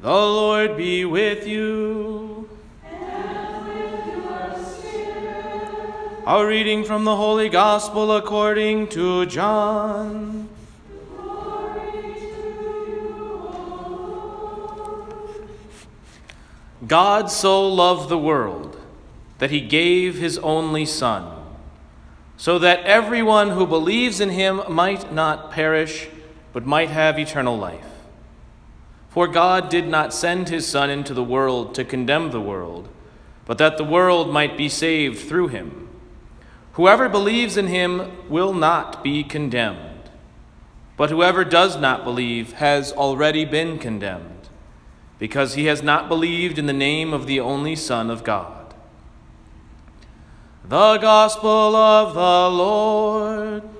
The Lord be with you. A reading from the Holy Gospel according to John. Glory to you, God so loved the world that he gave his only Son, so that everyone who believes in him might not perish, but might have eternal life. For God did not send his Son into the world to condemn the world, but that the world might be saved through him. Whoever believes in him will not be condemned, but whoever does not believe has already been condemned because he has not believed in the name of the only Son of God. The Gospel of the Lord.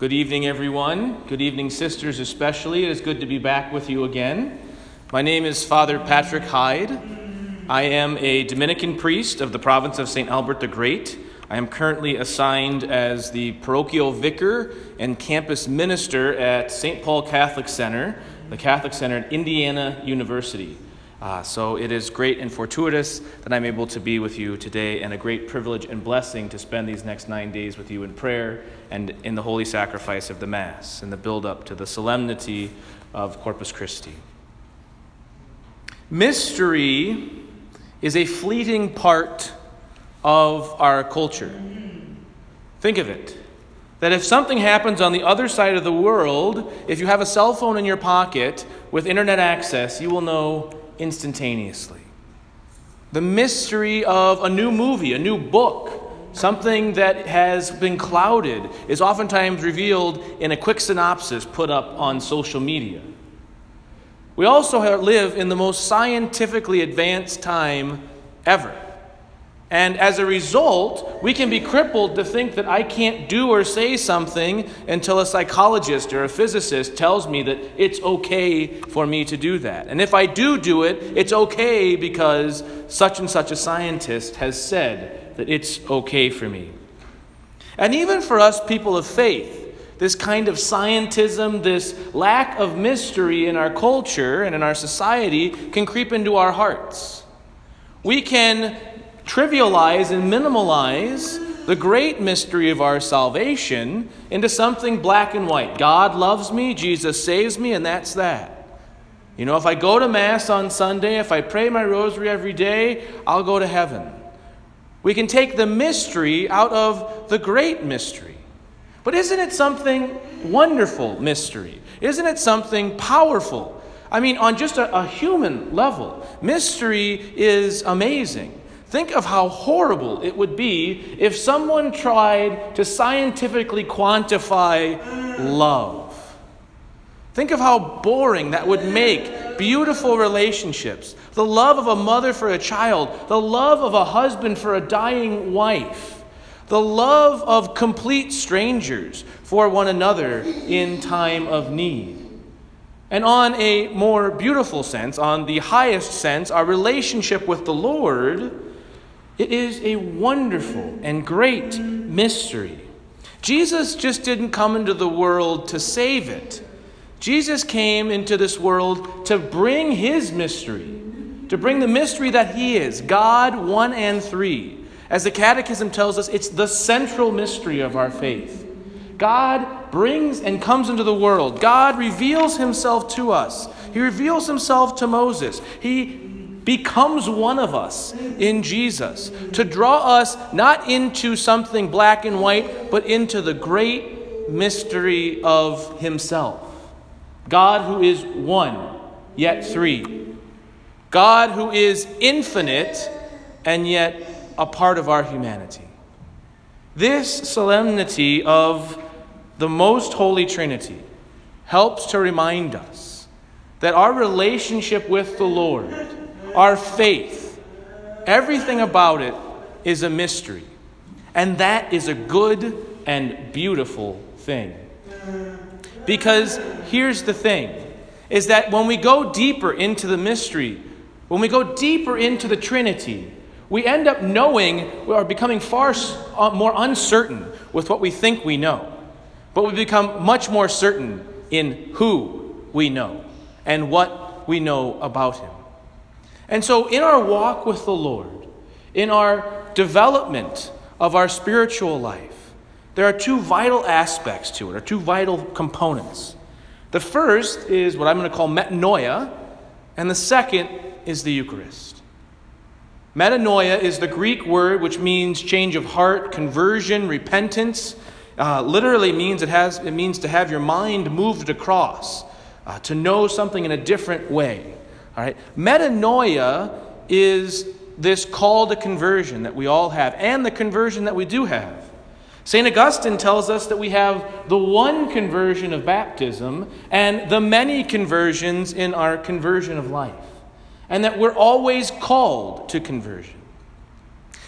Good evening, everyone. Good evening, sisters, especially. It is good to be back with you again. My name is Father Patrick Hyde. I am a Dominican priest of the province of St. Albert the Great. I am currently assigned as the parochial vicar and campus minister at St. Paul Catholic Center, the Catholic Center at Indiana University. Uh, so it is great and fortuitous that I'm able to be with you today, and a great privilege and blessing to spend these next nine days with you in prayer and in the holy sacrifice of the Mass and the build up to the solemnity of Corpus Christi. Mystery is a fleeting part of our culture. Think of it. That if something happens on the other side of the world, if you have a cell phone in your pocket with internet access, you will know instantaneously. The mystery of a new movie, a new book, something that has been clouded, is oftentimes revealed in a quick synopsis put up on social media. We also live in the most scientifically advanced time ever. And as a result, we can be crippled to think that I can't do or say something until a psychologist or a physicist tells me that it's okay for me to do that. And if I do do it, it's okay because such and such a scientist has said that it's okay for me. And even for us people of faith, this kind of scientism, this lack of mystery in our culture and in our society can creep into our hearts. We can trivialize and minimalize the great mystery of our salvation into something black and white. God loves me, Jesus saves me, and that's that. You know, if I go to Mass on Sunday, if I pray my rosary every day, I'll go to heaven. We can take the mystery out of the great mystery. But isn't it something wonderful mystery? Isn't it something powerful? I mean, on just a, a human level, mystery is amazing. Think of how horrible it would be if someone tried to scientifically quantify love. Think of how boring that would make beautiful relationships. The love of a mother for a child, the love of a husband for a dying wife, the love of complete strangers for one another in time of need. And on a more beautiful sense, on the highest sense, our relationship with the Lord it is a wonderful and great mystery. Jesus just didn't come into the world to save it. Jesus came into this world to bring his mystery, to bring the mystery that he is God, one and three. As the Catechism tells us, it's the central mystery of our faith. God brings and comes into the world. God reveals himself to us. He reveals himself to Moses. He becomes one of us in Jesus, to draw us not into something black and white, but into the great mystery of Himself. God who is one, yet three. God who is infinite and yet a part of our humanity. This solemnity of the most holy Trinity helps to remind us that our relationship with the Lord, our faith, everything about it is a mystery. And that is a good and beautiful thing. Because here's the thing is that when we go deeper into the mystery, when we go deeper into the Trinity, we end up knowing or becoming far uh, more uncertain with what we think we know. But we become much more certain in who we know and what we know about Him. And so, in our walk with the Lord, in our development of our spiritual life, there are two vital aspects to it, or two vital components. The first is what I'm going to call metanoia, and the second is the Eucharist. Metanoia is the Greek word which means change of heart, conversion, repentance. Uh, literally means it, has, it means to have your mind moved across, uh, to know something in a different way. All right? Metanoia is this call to conversion that we all have, and the conversion that we do have. St. Augustine tells us that we have the one conversion of baptism and the many conversions in our conversion of life and that we're always called to conversion.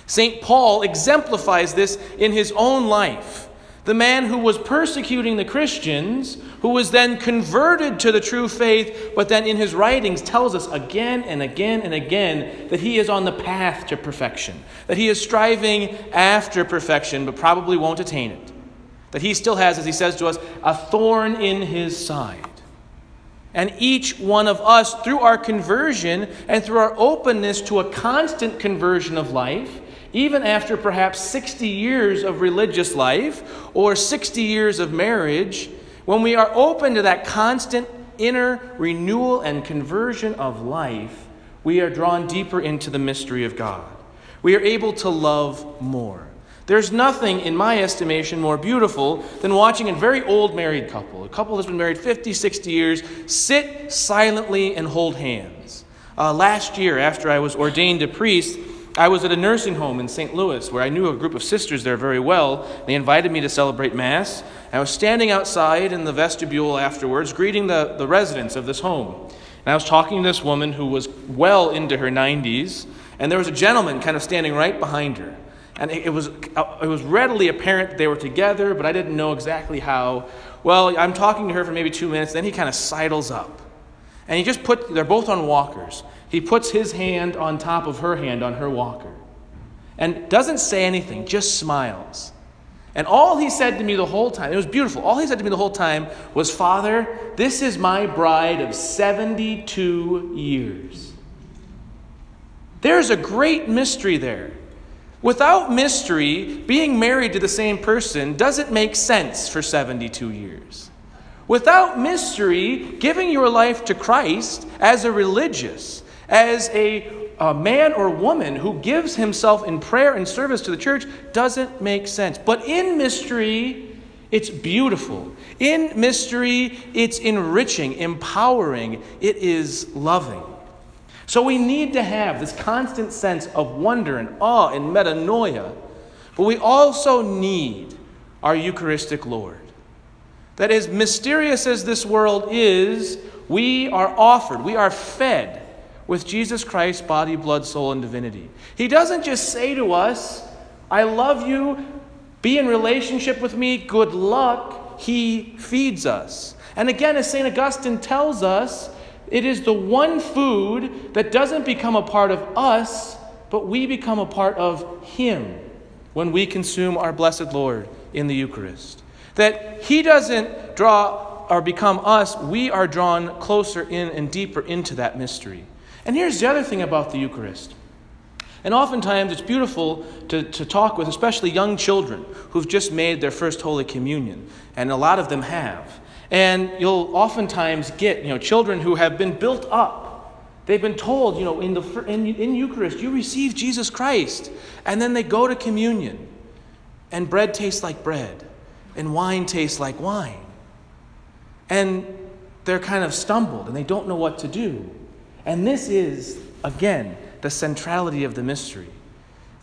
St. Paul exemplifies this in his own life. The man who was persecuting the Christians, who was then converted to the true faith, but then in his writings tells us again and again and again that he is on the path to perfection, that he is striving after perfection, but probably won't attain it. That he still has, as he says to us, a thorn in his side. And each one of us, through our conversion and through our openness to a constant conversion of life, even after perhaps 60 years of religious life or 60 years of marriage, when we are open to that constant inner renewal and conversion of life, we are drawn deeper into the mystery of God. We are able to love more. There's nothing, in my estimation, more beautiful than watching a very old married couple, a couple that's been married 50, 60 years, sit silently and hold hands. Uh, last year, after I was ordained a priest, I was at a nursing home in St. Louis where I knew a group of sisters there very well. They invited me to celebrate Mass. I was standing outside in the vestibule afterwards, greeting the, the residents of this home. And I was talking to this woman who was well into her 90s, and there was a gentleman kind of standing right behind her. And it, was, uh, it was readily apparent they were together, but I didn't know exactly how. Well, I'm talking to her for maybe two minutes, then he kind of sidles up. And he just put, they're both on walkers. He puts his hand on top of her hand on her walker. And doesn't say anything, just smiles. And all he said to me the whole time, it was beautiful, all he said to me the whole time was, Father, this is my bride of 72 years. There's a great mystery there. Without mystery, being married to the same person doesn't make sense for 72 years. Without mystery, giving your life to Christ as a religious, as a, a, man or woman who gives himself in prayer and service to the church doesn't make sense. But in mystery, it's beautiful. In mystery, it's enriching, empowering, it is loving. So we need to have this constant sense of wonder and awe and metanoia, but we also need our Eucharistic Lord. That as mysterious as this world is, we are offered, we are fed with Jesus Christ's body, blood, soul, and divinity. He doesn't just say to us, I love you, be in relationship with me, good luck. He feeds us. And again, as St. Augustine tells us, it is the one food that doesn't become a part of us, but we become a part of Him when we consume our blessed Lord in the Eucharist. That He doesn't draw or become us, we are drawn closer in and deeper into that mystery. And here's the other thing about the Eucharist. And oftentimes it's beautiful to, to talk with, especially young children who've just made their first Holy Communion. And a lot of them have. And you'll oftentimes get, you know, children who have been built up. They've been told, you know, in, the, in, in Eucharist, you receive Jesus Christ. And then they go to communion. And bread tastes like bread. And wine tastes like wine. And they're kind of stumbled and they don't know what to do. And this is, again, the centrality of the mystery.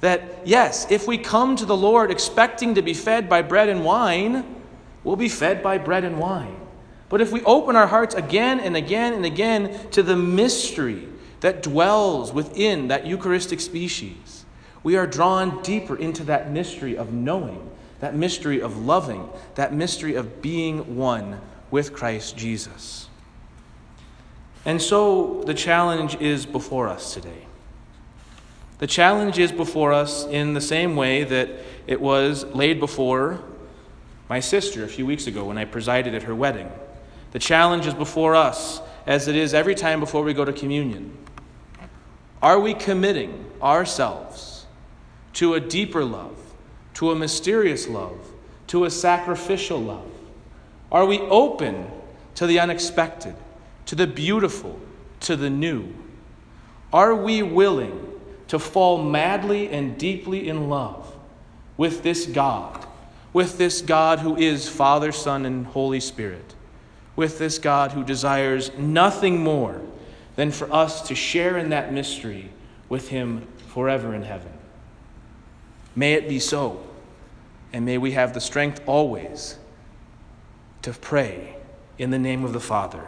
That, yes, if we come to the Lord expecting to be fed by bread and wine, we'll be fed by bread and wine. But if we open our hearts again and again and again to the mystery that dwells within that Eucharistic species, we are drawn deeper into that mystery of knowing, that mystery of loving, that mystery of being one with Christ Jesus. And so the challenge is before us today. The challenge is before us in the same way that it was laid before my sister a few weeks ago when I presided at her wedding. The challenge is before us as it is every time before we go to communion. Are we committing ourselves to a deeper love, to a mysterious love, to a sacrificial love? Are we open to the unexpected, to the beautiful, to the new? Are we willing to fall madly and deeply in love with this God, with this God who is Father, Son, and Holy Spirit, with this God who desires nothing more than for us to share in that mystery with Him forever in heaven? May it be so, and may we have the strength always to pray in the name of the Father,